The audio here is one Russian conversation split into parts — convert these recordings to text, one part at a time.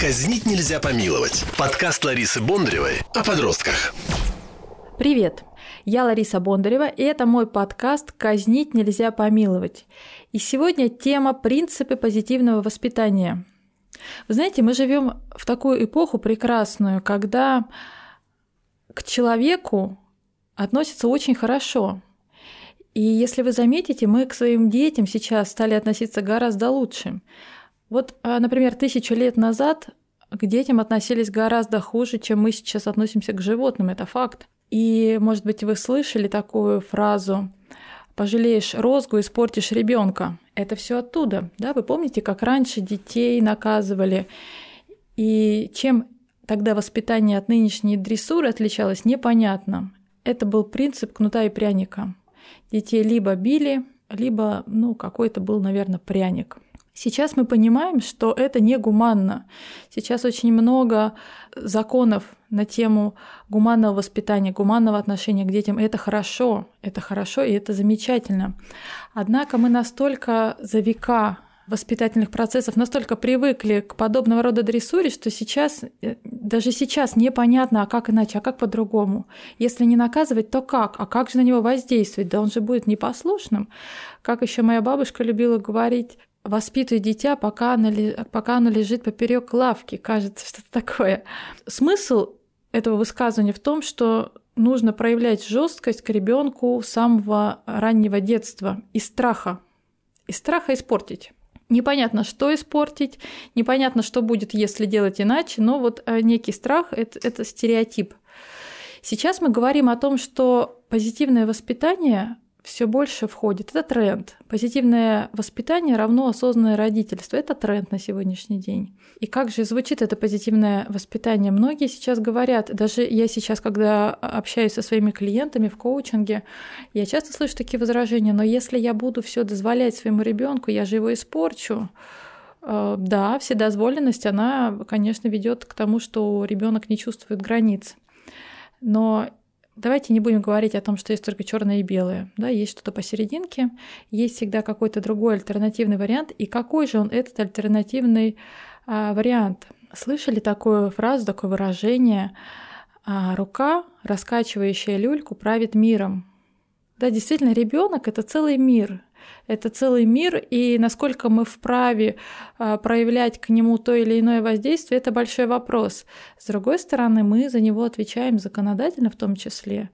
Казнить нельзя помиловать. Подкаст Ларисы Бондаревой о подростках. Привет! Я Лариса Бондарева, и это мой подкаст «Казнить нельзя помиловать». И сегодня тема «Принципы позитивного воспитания». Вы знаете, мы живем в такую эпоху прекрасную, когда к человеку относятся очень хорошо. И если вы заметите, мы к своим детям сейчас стали относиться гораздо лучше. Вот, а, например, тысячу лет назад к детям относились гораздо хуже, чем мы сейчас относимся к животным, это факт. И, может быть, вы слышали такую фразу «пожалеешь розгу, испортишь ребенка». Это все оттуда, да? Вы помните, как раньше детей наказывали? И чем тогда воспитание от нынешней дрессуры отличалось, непонятно. Это был принцип кнута и пряника. Детей либо били, либо, ну, какой-то был, наверное, пряник – Сейчас мы понимаем, что это негуманно. Сейчас очень много законов на тему гуманного воспитания, гуманного отношения к детям. И это хорошо, это хорошо и это замечательно. Однако мы настолько за века воспитательных процессов настолько привыкли к подобного рода дрессуре, что сейчас, э, даже сейчас непонятно, а как иначе, а как по-другому. Если не наказывать, то как? А как же на него воздействовать? Да он же будет непослушным. Как еще моя бабушка любила говорить, воспитывай дитя, пока оно, пока оно лежит поперек лавки, кажется, что-то такое. Смысл этого высказывания в том, что нужно проявлять жесткость к ребенку с самого раннего детства из страха, из страха испортить. Непонятно, что испортить, непонятно, что будет, если делать иначе, но вот э, некий страх это, это стереотип. Сейчас мы говорим о том, что позитивное воспитание все больше входит. Это тренд. Позитивное воспитание равно осознанное родительство. Это тренд на сегодняшний день. И как же звучит это позитивное воспитание? Многие сейчас говорят, даже я сейчас, когда общаюсь со своими клиентами в коучинге, я часто слышу такие возражения, но если я буду все дозволять своему ребенку, я же его испорчу. Э, да, вседозволенность, она, конечно, ведет к тому, что ребенок не чувствует границ. Но Давайте не будем говорить о том, что есть только черное и белое. Да, есть что-то посерединке, есть всегда какой-то другой альтернативный вариант. И какой же он этот альтернативный а, вариант? Слышали такую фразу, такое выражение? А, рука, раскачивающая люльку, правит миром. Да, действительно, ребенок это целый мир это целый мир, и насколько мы вправе а, проявлять к нему то или иное воздействие, это большой вопрос. С другой стороны, мы за него отвечаем законодательно в том числе.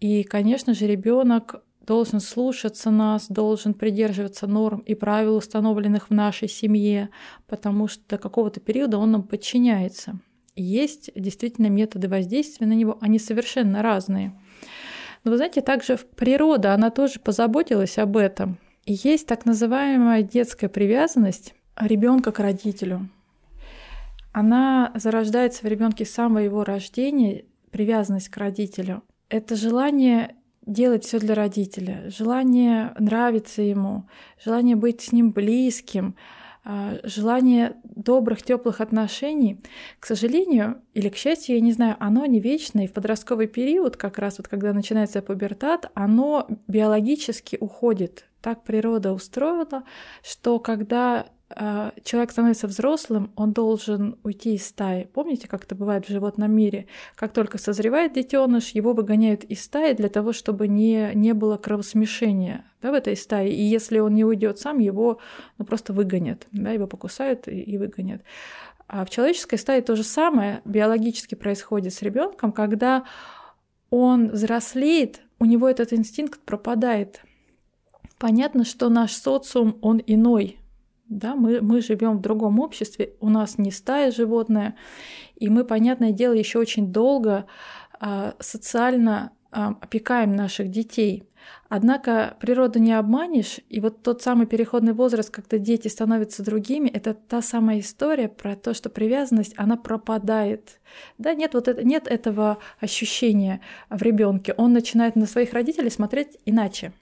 И, конечно же, ребенок должен слушаться нас, должен придерживаться норм и правил, установленных в нашей семье, потому что до какого-то периода он нам подчиняется. есть действительно методы воздействия на него, они совершенно разные. Но вы знаете, также природа, она тоже позаботилась об этом. И есть так называемая детская привязанность ребенка к родителю. Она зарождается в ребенке с самого его рождения, привязанность к родителю. Это желание делать все для родителя, желание нравиться ему, желание быть с ним близким, желание добрых, теплых отношений, к сожалению или к счастью, я не знаю, оно не вечное. И в подростковый период, как раз вот когда начинается пубертат, оно биологически уходит. Так природа устроила, что когда а, человек становится взрослым, он должен уйти из стаи. Помните, как это бывает в животном мире? Как только созревает детеныш, его выгоняют из стаи для того, чтобы не, не было кровосмешения да, в этой стае. И если он не уйдет сам, его ну, просто выгонят, да, его покусают и, и выгонят. А в человеческой стае то же самое биологически происходит с ребенком, когда он взрослеет, у него этот инстинкт пропадает. Понятно, что наш социум, он иной, да, мы, мы живем в другом обществе, у нас не стая животное, и мы, понятное дело, еще очень долго а, социально а, опекаем наших детей. Однако природу не обманешь, и вот тот самый переходный возраст, когда дети становятся другими, это та самая история про то, что привязанность, она пропадает. Да, нет, вот это, нет этого ощущения в ребенке. Он начинает на своих родителей смотреть иначе.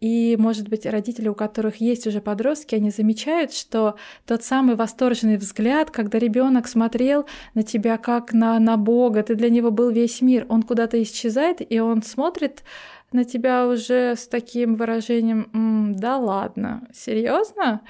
И, может быть, родители, у которых есть уже подростки, они замечают, что тот самый восторженный взгляд, когда ребенок смотрел на тебя как на, на Бога, ты для него был весь мир, он куда-то исчезает, и он смотрит на тебя уже с таким выражением «да ладно, серьезно?»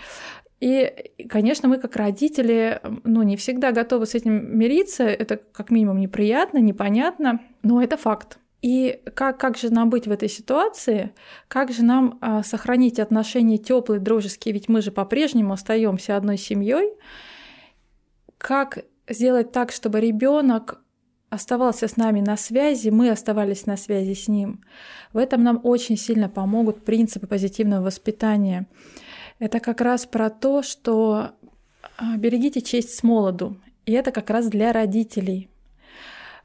И, конечно, мы как родители, ну, не всегда готовы с этим мириться, это как минимум неприятно, непонятно, но это факт. И как, как же нам быть в этой ситуации? Как же нам а, сохранить отношения теплые, дружеские? Ведь мы же по-прежнему остаемся одной семьей. Как сделать так, чтобы ребенок оставался с нами на связи, мы оставались на связи с ним. В этом нам очень сильно помогут принципы позитивного воспитания. Это как раз про то, что а, берегите честь с молоду. И это как раз для родителей.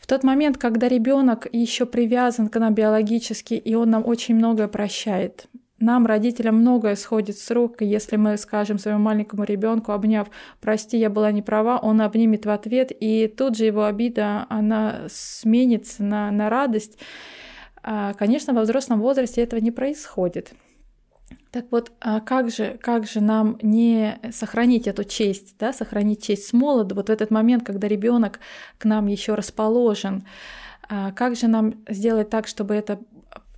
В тот момент, когда ребенок еще привязан к нам биологически, и он нам очень многое прощает, нам, родителям, многое сходит с рук, и если мы скажем своему маленькому ребенку, обняв, прости, я была не права, он обнимет в ответ, и тут же его обида, она сменится на, на радость. А, конечно, во взрослом возрасте этого не происходит. Так вот, а как же, как же нам не сохранить эту честь, да, сохранить честь с молоду, вот в этот момент, когда ребенок к нам еще расположен, а как же нам сделать так, чтобы это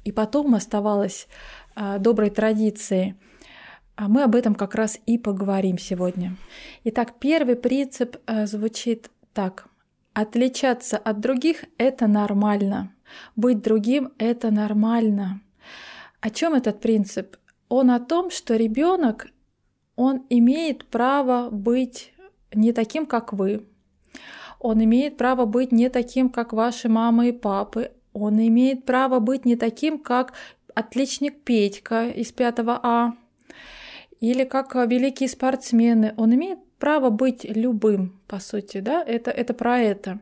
и потом оставалось а, доброй традицией? А мы об этом как раз и поговорим сегодня. Итак, первый принцип звучит так. Отличаться от других – это нормально. Быть другим – это нормально. О чем этот принцип? Он о том, что ребенок, он имеет право быть не таким, как вы. Он имеет право быть не таким, как ваши мамы и папы. Он имеет право быть не таким, как отличник Петька из 5 А. Или как великие спортсмены. Он имеет право быть любым, по сути, да, это, это про это.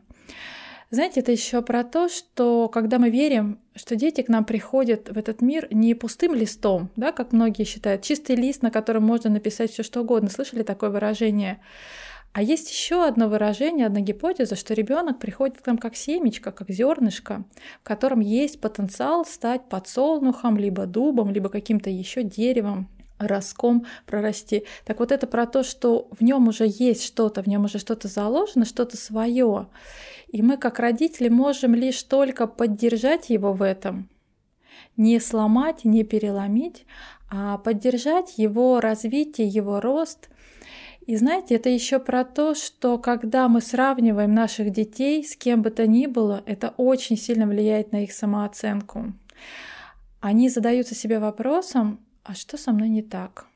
Знаете, это еще про то, что когда мы верим, что дети к нам приходят в этот мир не пустым листом, да, как многие считают, чистый лист, на котором можно написать все что угодно. Слышали такое выражение? А есть еще одно выражение, одна гипотеза, что ребенок приходит к нам как семечко, как зернышко, в котором есть потенциал стать подсолнухом, либо дубом, либо каким-то еще деревом, ростком прорасти. Так вот это про то, что в нем уже есть что-то, в нем уже что-то заложено, что-то свое. И мы как родители можем лишь только поддержать его в этом, не сломать, не переломить, а поддержать его развитие, его рост. И знаете, это еще про то, что когда мы сравниваем наших детей с кем бы то ни было, это очень сильно влияет на их самооценку. Они задаются себе вопросом, а что со мной не так?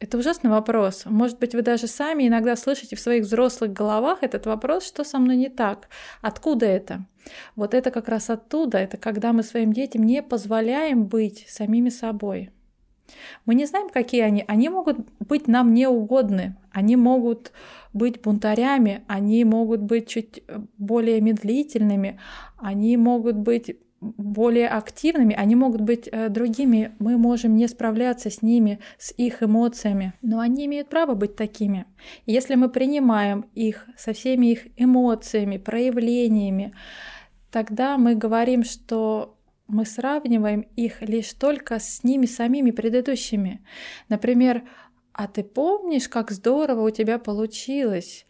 Это ужасный вопрос. Может быть, вы даже сами иногда слышите в своих взрослых головах этот вопрос, что со мной не так? Откуда это? Вот это как раз оттуда, это когда мы своим детям не позволяем быть самими собой. Мы не знаем, какие они. Они могут быть нам неугодны, они могут быть бунтарями, они могут быть чуть более медлительными, они могут быть более активными, они могут быть э, другими, мы можем не справляться с ними, с их эмоциями, но они имеют право быть такими. И если мы принимаем их со всеми их эмоциями, проявлениями, тогда мы говорим, что мы сравниваем их лишь только с ними самими предыдущими. Например, а ты помнишь, как здорово у тебя получилось?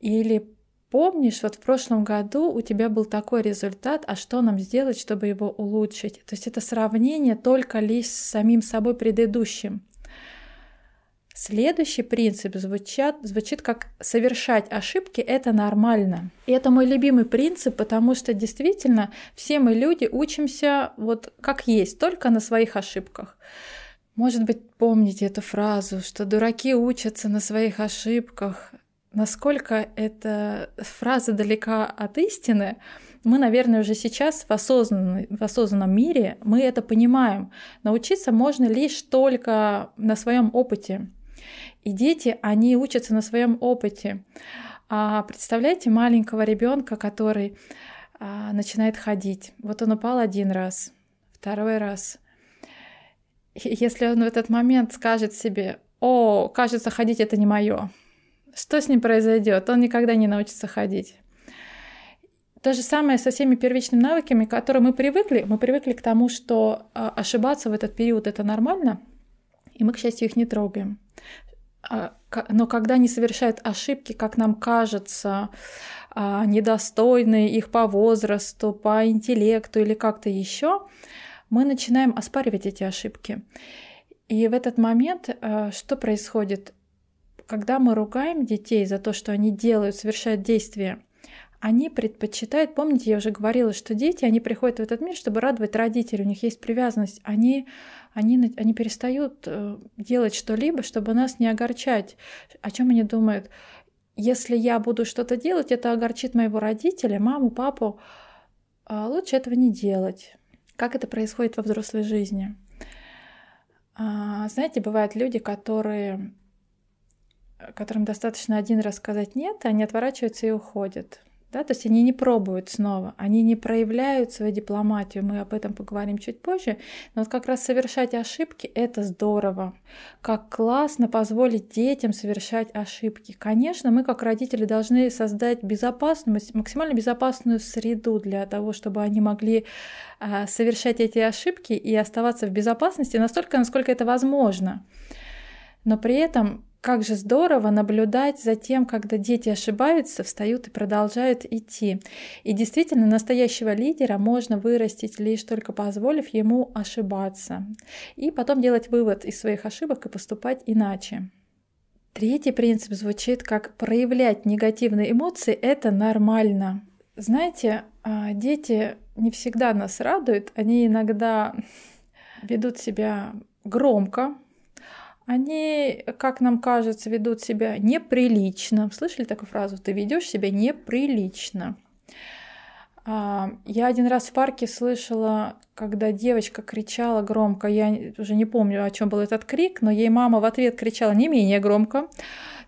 Или помнишь, вот в прошлом году у тебя был такой результат, а что нам сделать, чтобы его улучшить? То есть это сравнение только лишь с самим собой предыдущим. Следующий принцип звучат, звучит как совершать ошибки – это нормально. И это мой любимый принцип, потому что действительно все мы люди учимся вот как есть, только на своих ошибках. Может быть, помните эту фразу, что дураки учатся на своих ошибках, насколько эта фраза далека от истины, мы, наверное, уже сейчас в, осознанном, в осознанном мире мы это понимаем. Научиться можно лишь только на своем опыте. И дети, они учатся на своем опыте. А представляете маленького ребенка, который а, начинает ходить. Вот он упал один раз, второй раз. Если он в этот момент скажет себе, о, кажется, ходить это не мое, что с ним произойдет? Он никогда не научится ходить. То же самое со всеми первичными навыками, к которым мы привыкли. Мы привыкли к тому, что а, ошибаться в этот период это нормально, и мы, к счастью, их не трогаем. А, но когда они совершают ошибки, как нам кажется, а, недостойные их по возрасту, по интеллекту или как-то еще, мы начинаем оспаривать эти ошибки. И в этот момент что происходит? Когда мы ругаем детей за то, что они делают, совершают действия, они предпочитают, помните, я уже говорила, что дети, они приходят в этот мир, чтобы радовать родителей, у них есть привязанность, они, они, они перестают э, делать что-либо, чтобы нас не огорчать. О чем они думают? Если я буду что-то делать, это огорчит моего родителя, маму, папу, а лучше этого не делать. Как это происходит во взрослой жизни? А, знаете, бывают люди, которые которым достаточно один раз сказать нет, они отворачиваются и уходят. Да, то есть они не пробуют снова, они не проявляют свою дипломатию, мы об этом поговорим чуть позже, но вот как раз совершать ошибки — это здорово. Как классно позволить детям совершать ошибки. Конечно, мы как родители должны создать безопасную, максимально безопасную среду для того, чтобы они могли а, совершать эти ошибки и оставаться в безопасности настолько, насколько это возможно. Но при этом как же здорово наблюдать за тем, когда дети ошибаются, встают и продолжают идти. И действительно, настоящего лидера можно вырастить лишь только позволив ему ошибаться. И потом делать вывод из своих ошибок и поступать иначе. Третий принцип звучит как проявлять негативные эмоции – это нормально. Знаете, а, дети не всегда нас радуют, они иногда ведут себя громко, они, как нам кажется, ведут себя неприлично. Слышали такую фразу? Ты ведешь себя неприлично. А, я один раз в парке слышала, когда девочка кричала громко, я уже не помню, о чем был этот крик, но ей мама в ответ кричала не менее громко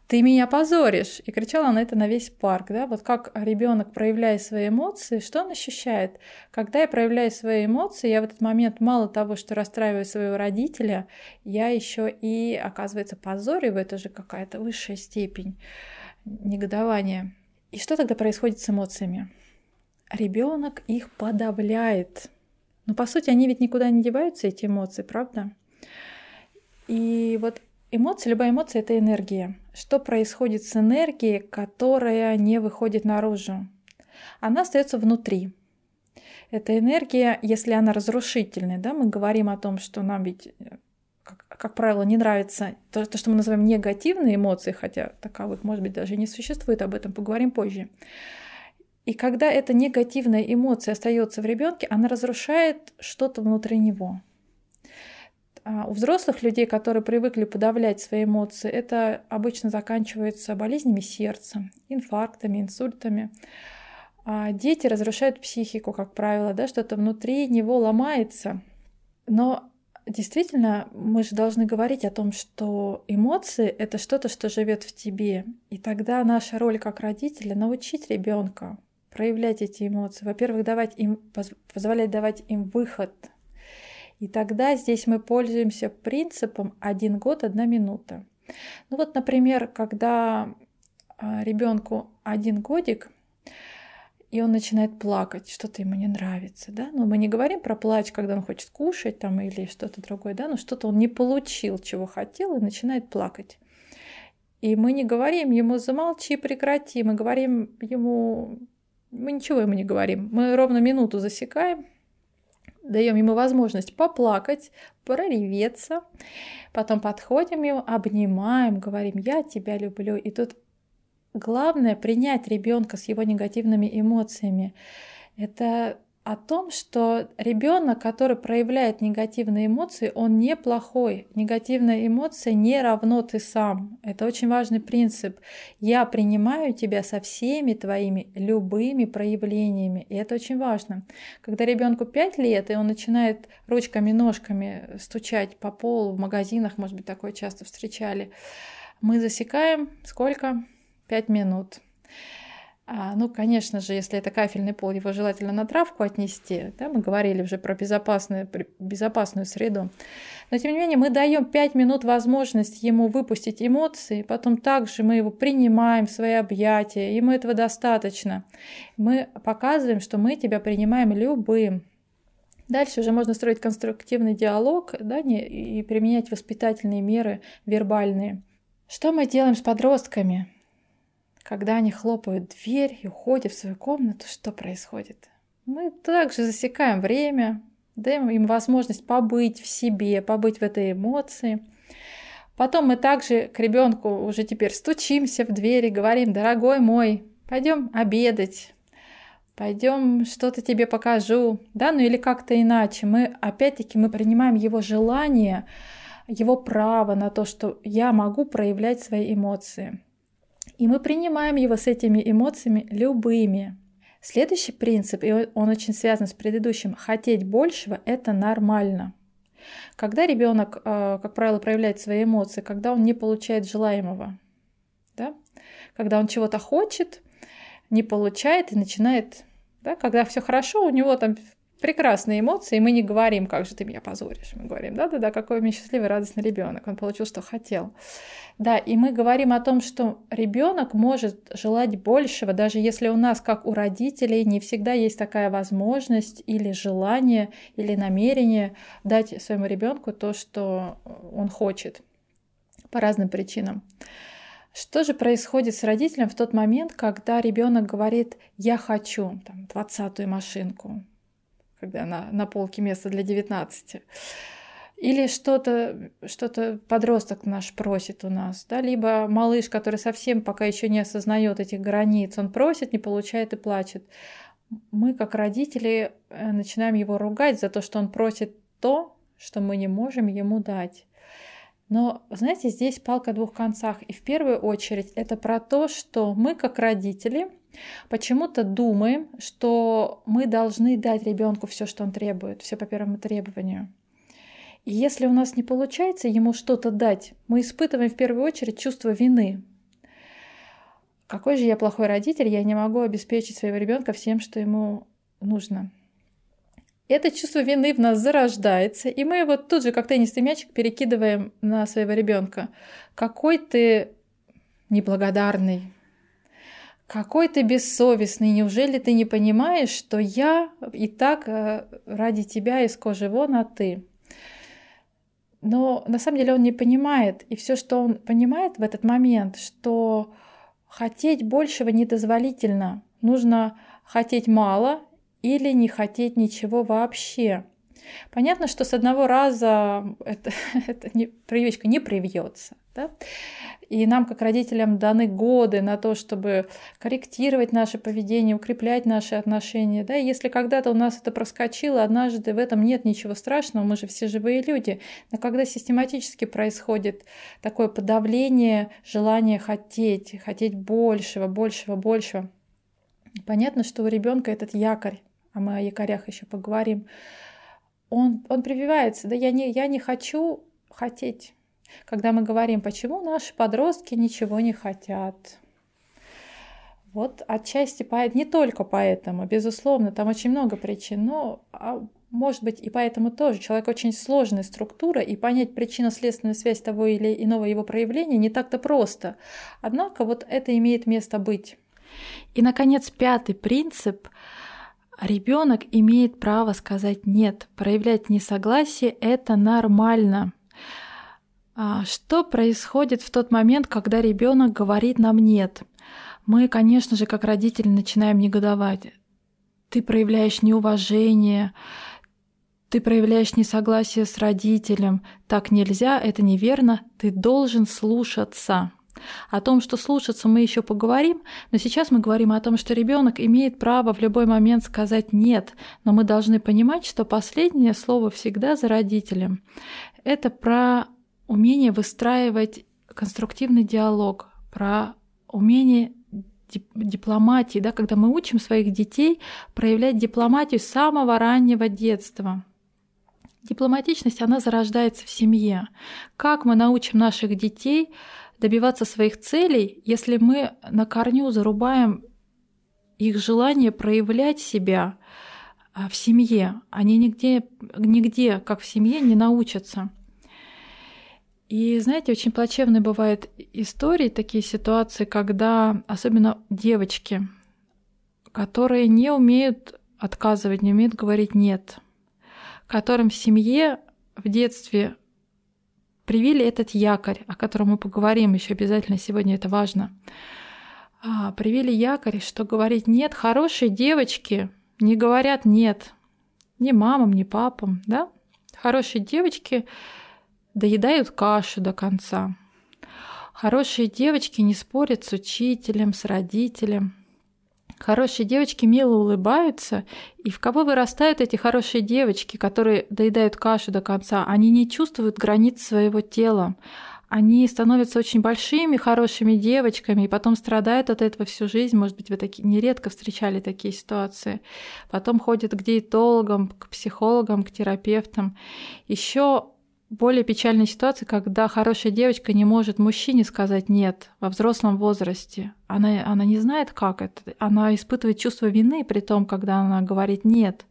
ты меня позоришь. И кричала она это на весь парк. Да? Вот как ребенок проявляет свои эмоции, что он ощущает? Когда я проявляю свои эмоции, я в этот момент мало того, что расстраиваю своего родителя, я еще и, оказывается, позориваю. Это же какая-то высшая степень негодования. И что тогда происходит с эмоциями? Ребенок их подавляет. Но по сути они ведь никуда не деваются, эти эмоции, правда? И вот Эмоция, любая эмоция — это энергия. Что происходит с энергией, которая не выходит наружу? Она остается внутри. Эта энергия, если она разрушительная, да, мы говорим о том, что нам ведь, как, правило, не нравится то, то, что мы называем негативные эмоции, хотя таковых, может быть, даже не существует, об этом поговорим позже. И когда эта негативная эмоция остается в ребенке, она разрушает что-то внутри него. А у взрослых людей, которые привыкли подавлять свои эмоции, это обычно заканчивается болезнями сердца, инфарктами, инсультами. А дети разрушают психику, как правило, да, что-то внутри него ломается. Но действительно, мы же должны говорить о том, что эмоции — это что-то, что живет в тебе. И тогда наша роль как родителя — научить ребенка проявлять эти эмоции. Во-первых, давать им, позволять давать им выход и тогда здесь мы пользуемся принципом один год, одна минута. Ну вот, например, когда а, ребенку один годик, и он начинает плакать, что-то ему не нравится, да, но мы не говорим про плач, когда он хочет кушать там или что-то другое, да, но что-то он не получил, чего хотел, и начинает плакать. И мы не говорим ему замолчи, прекрати, мы говорим ему, мы ничего ему не говорим, мы ровно минуту засекаем, даем ему возможность поплакать, прореветься, потом подходим ему, обнимаем, говорим «я тебя люблю». И тут главное принять ребенка с его негативными эмоциями. Это о том, что ребенок, который проявляет негативные эмоции, он не плохой. Негативная эмоция не равно ты сам. Это очень важный принцип. Я принимаю тебя со всеми твоими любыми проявлениями. И это очень важно. Когда ребенку 5 лет, и он начинает ручками, ножками стучать по полу в магазинах, может быть, такое часто встречали, мы засекаем сколько? 5 минут. А, ну, конечно же, если это кафельный пол, его желательно на травку отнести. Да, мы говорили уже про безопасную, безопасную среду. Но, тем не менее, мы даем 5 минут возможность ему выпустить эмоции, потом также мы его принимаем в свои объятия, ему этого достаточно. Мы показываем, что мы тебя принимаем любым. Дальше уже можно строить конструктивный диалог да, и применять воспитательные меры вербальные. Что мы делаем с подростками? Когда они хлопают дверь и уходят в свою комнату, что происходит? Мы также засекаем время, даем им возможность побыть в себе, побыть в этой эмоции. Потом мы также к ребенку уже теперь стучимся в двери, говорим, дорогой мой, пойдем обедать, пойдем что-то тебе покажу, да, ну или как-то иначе. Мы, опять-таки, мы принимаем его желание, его право на то, что я могу проявлять свои эмоции. И мы принимаем его с этими эмоциями любыми. Следующий принцип, и он очень связан с предыдущим, хотеть большего – это нормально. Когда ребенок, э, как правило, проявляет свои эмоции, когда он не получает желаемого, да? когда он чего-то хочет, не получает и начинает, да? когда все хорошо, у него там прекрасные эмоции, мы не говорим, как же ты меня позоришь. Мы говорим, да-да-да, какой у меня счастливый, радостный ребенок, он получил, что хотел. Да, и мы говорим о том, что ребенок может желать большего, даже если у нас, как у родителей, не всегда есть такая возможность или желание, или намерение дать своему ребенку то, что он хочет по разным причинам. Что же происходит с родителем в тот момент, когда ребенок говорит «я хочу» там, 20-ю машинку, когда на, на полке место для 19. Или что-то, что-то подросток наш просит у нас, да, либо малыш, который совсем пока еще не осознает этих границ, он просит, не получает и плачет. Мы, как родители, э, начинаем его ругать за то, что он просит то, что мы не можем ему дать. Но, знаете, здесь палка о двух концах. И в первую очередь это про то, что мы, как родители, Почему-то думаем, что мы должны дать ребенку все, что он требует, все по первому требованию. И если у нас не получается ему что-то дать, мы испытываем в первую очередь чувство вины. Какой же я плохой родитель, я не могу обеспечить своего ребенка всем, что ему нужно. Это чувство вины в нас зарождается, и мы его тут же, как теннисный мячик, перекидываем на своего ребенка. Какой ты неблагодарный, какой ты бессовестный, неужели ты не понимаешь, что я и так э, ради тебя из кожи вон, а ты? Но на самом деле он не понимает, и все, что он понимает в этот момент, что хотеть большего недозволительно. Нужно хотеть мало или не хотеть ничего вообще. Понятно, что с одного раза это, эта привычка не привьется. Да? И нам, как родителям, даны годы на то, чтобы корректировать наше поведение, укреплять наши отношения. Да? И если когда-то у нас это проскочило, однажды в этом нет ничего страшного, мы же все живые люди. Но когда систематически происходит такое подавление, желание хотеть, хотеть большего, большего, большего, понятно, что у ребенка этот якорь, а мы о якорях еще поговорим, он, он прививается, да, я не, я не хочу хотеть. Когда мы говорим, почему наши подростки ничего не хотят. Вот отчасти не только поэтому, безусловно, там очень много причин, но а, может быть и поэтому тоже. Человек очень сложная структура, и понять причинно-следственную связь того или иного его проявления не так-то просто. Однако вот это имеет место быть. И, наконец, пятый принцип Ребенок имеет право сказать нет, проявлять несогласие – это нормально. А что происходит в тот момент, когда ребенок говорит нам нет? Мы, конечно же, как родители начинаем негодовать. Ты проявляешь неуважение, ты проявляешь несогласие с родителем. Так нельзя, это неверно, ты должен слушаться. О том, что слушаться, мы еще поговорим, но сейчас мы говорим о том, что ребенок имеет право в любой момент сказать нет, но мы должны понимать, что последнее слово всегда за родителем. Это про умение выстраивать конструктивный диалог, про умение дипломатии, да, когда мы учим своих детей проявлять дипломатию с самого раннего детства. Дипломатичность, она зарождается в семье. Как мы научим наших детей добиваться своих целей, если мы на корню зарубаем их желание проявлять себя а, в семье. Они нигде, нигде, как в семье, не научатся. И знаете, очень плачевные бывают истории, такие ситуации, когда особенно девочки, которые не умеют отказывать, не умеют говорить нет, которым в семье в детстве привили этот якорь, о котором мы поговорим еще обязательно сегодня, это важно. А, привили якорь, что говорить нет, хорошие девочки не говорят нет ни мамам, ни папам, да? Хорошие девочки доедают кашу до конца. Хорошие девочки не спорят с учителем, с родителем. Хорошие девочки мило улыбаются, и в кого вырастают эти хорошие девочки, которые доедают кашу до конца? Они не чувствуют границ своего тела. Они становятся очень большими, хорошими девочками, и потом страдают от этого всю жизнь. Может быть, вы таки, нередко встречали такие ситуации. Потом ходят к диетологам, к психологам, к терапевтам. Еще более печальная ситуация, когда хорошая девочка не может мужчине сказать «нет» во взрослом возрасте. Она, она не знает, как это. Она испытывает чувство вины при том, когда она говорит «нет».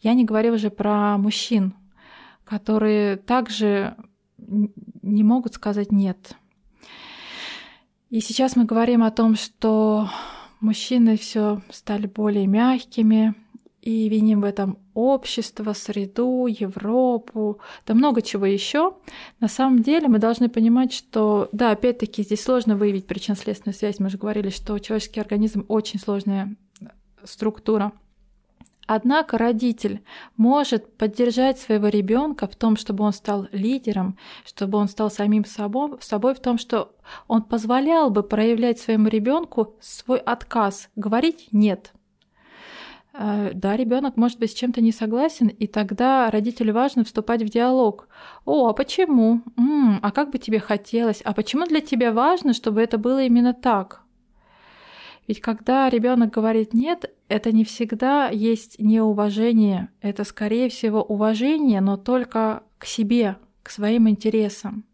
Я не говорю уже про мужчин, которые также не могут сказать «нет». И сейчас мы говорим о том, что мужчины все стали более мягкими, и виним в этом общество, среду, Европу, да много чего еще. На самом деле мы должны понимать, что, да, опять-таки здесь сложно выявить причинно-следственную связь. Мы же говорили, что человеческий организм очень сложная структура. Однако родитель может поддержать своего ребенка в том, чтобы он стал лидером, чтобы он стал самим собой, собой в том, что он позволял бы проявлять своему ребенку свой отказ, говорить нет – Э, да, ребенок может быть с чем-то не согласен, и тогда родителю важно вступать в диалог. О, а почему? М-м, а как бы тебе хотелось? А почему для тебя важно, чтобы это было именно так? Ведь когда ребенок говорит нет, это не всегда есть неуважение, это скорее всего уважение, но только к себе, к своим интересам.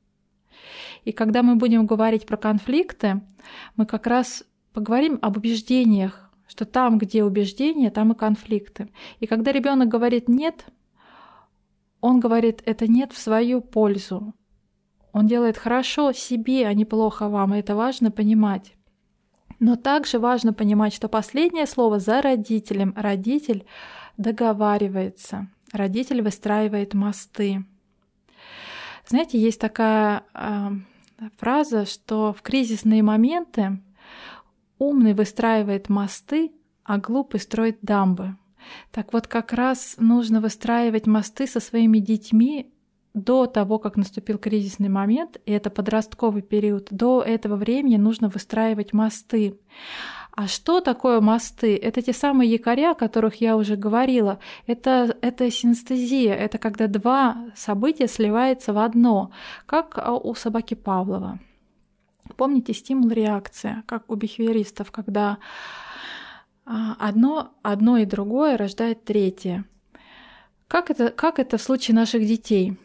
И когда мы будем говорить про конфликты, мы как раз поговорим об убеждениях, что там, где убеждения, там и конфликты. И когда ребенок говорит нет, он говорит это нет в свою пользу. Он делает хорошо себе, а не плохо вам, и это важно понимать. Но также важно понимать, что последнее слово за родителем. Родитель договаривается, родитель выстраивает мосты. Знаете, есть такая э, фраза, что в кризисные моменты Умный выстраивает мосты, а глупый строит дамбы. Так вот, как раз нужно выстраивать мосты со своими детьми до того, как наступил кризисный момент, и это подростковый период, до этого времени нужно выстраивать мосты. А что такое мосты? Это те самые якоря, о которых я уже говорила. Это, это синестезия, это когда два события сливаются в одно, как у собаки Павлова. Помните стимул-реакция, как у бихевиористов, когда а, одно, одно и другое рождает третье. Как это, как это в случае наших детей?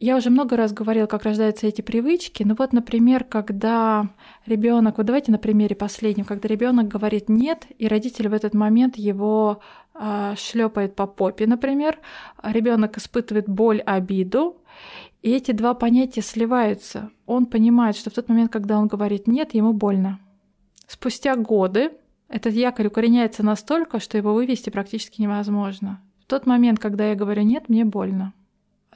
Я уже много раз говорила, как рождаются эти привычки. Ну вот, например, когда ребенок, вот давайте на примере последнем, когда ребенок говорит нет, и родитель в этот момент его э, шлепает по попе, например, ребенок испытывает боль, обиду, и эти два понятия сливаются. Он понимает, что в тот момент, когда он говорит «нет», ему больно. Спустя годы этот якорь укореняется настолько, что его вывести практически невозможно. В тот момент, когда я говорю «нет», мне больно.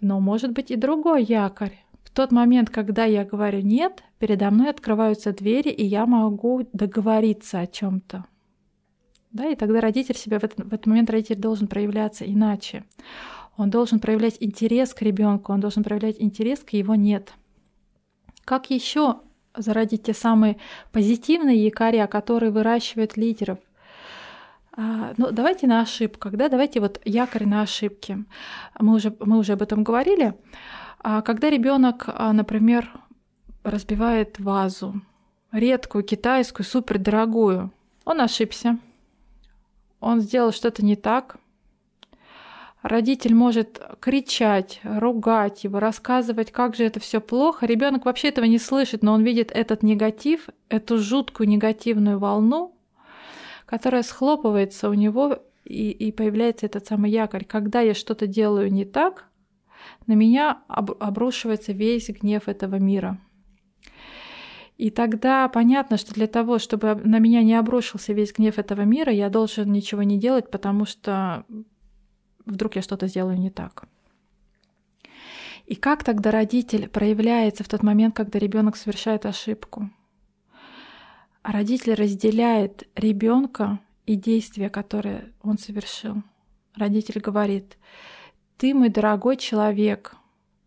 Но может быть и другой якорь. В тот момент, когда я говорю «нет», передо мной открываются двери, и я могу договориться о чем то Да, и тогда родитель себя в этот, в этот момент родитель должен проявляться иначе. Он должен проявлять интерес к ребенку, он должен проявлять интерес к его нет. Как еще зародить те самые позитивные якоря, которые выращивают лидеров? А, ну, давайте на ошибках, да, давайте вот якорь на ошибке. Мы уже, мы уже об этом говорили. А когда ребенок, а, например, разбивает вазу, редкую, китайскую, супердорогую, он ошибся, он сделал что-то не так, Родитель может кричать, ругать его, рассказывать, как же это все плохо. Ребенок вообще этого не слышит, но он видит этот негатив, эту жуткую негативную волну, которая схлопывается у него, и, и появляется этот самый якорь. Когда я что-то делаю не так, на меня об, обрушивается весь гнев этого мира. И тогда понятно, что для того, чтобы на меня не обрушился весь гнев этого мира, я должен ничего не делать, потому что вдруг я что-то сделаю не так. И как тогда родитель проявляется в тот момент, когда ребенок совершает ошибку? А родитель разделяет ребенка и действия, которые он совершил. Родитель говорит, ты мой дорогой человек,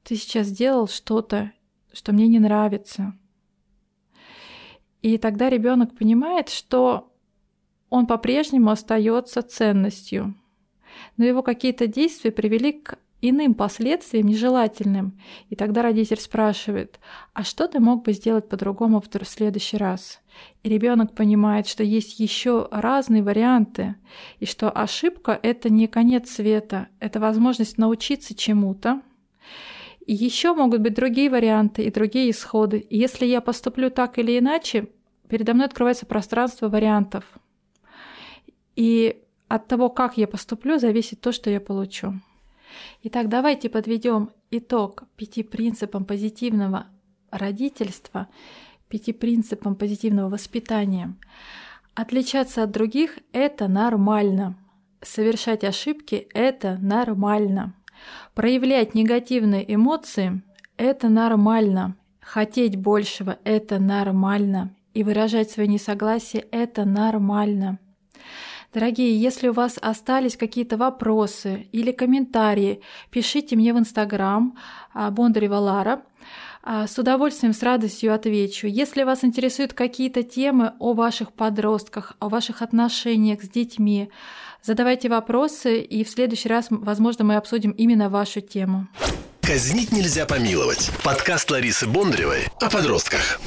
ты сейчас сделал что-то, что мне не нравится. И тогда ребенок понимает, что он по-прежнему остается ценностью, но его какие-то действия привели к иным последствиям, нежелательным. И тогда родитель спрашивает, а что ты мог бы сделать по-другому в следующий раз? И ребенок понимает, что есть еще разные варианты, и что ошибка — это не конец света, это возможность научиться чему-то. И еще могут быть другие варианты и другие исходы. И если я поступлю так или иначе, передо мной открывается пространство вариантов. И от того, как я поступлю, зависит то, что я получу. Итак, давайте подведем итог пяти принципам позитивного родительства, пяти принципам позитивного воспитания. Отличаться от других – это нормально. Совершать ошибки – это нормально. Проявлять негативные эмоции – это нормально. Хотеть большего – это нормально. И выражать свое несогласие – это нормально. Дорогие, если у вас остались какие-то вопросы или комментарии, пишите мне в Инстаграм а, Бондарева Лара. А, с удовольствием, с радостью отвечу. Если вас интересуют какие-то темы о ваших подростках, о ваших отношениях с детьми, задавайте вопросы, и в следующий раз, возможно, мы обсудим именно вашу тему. Казнить нельзя помиловать. Подкаст Ларисы Бондаревой о подростках.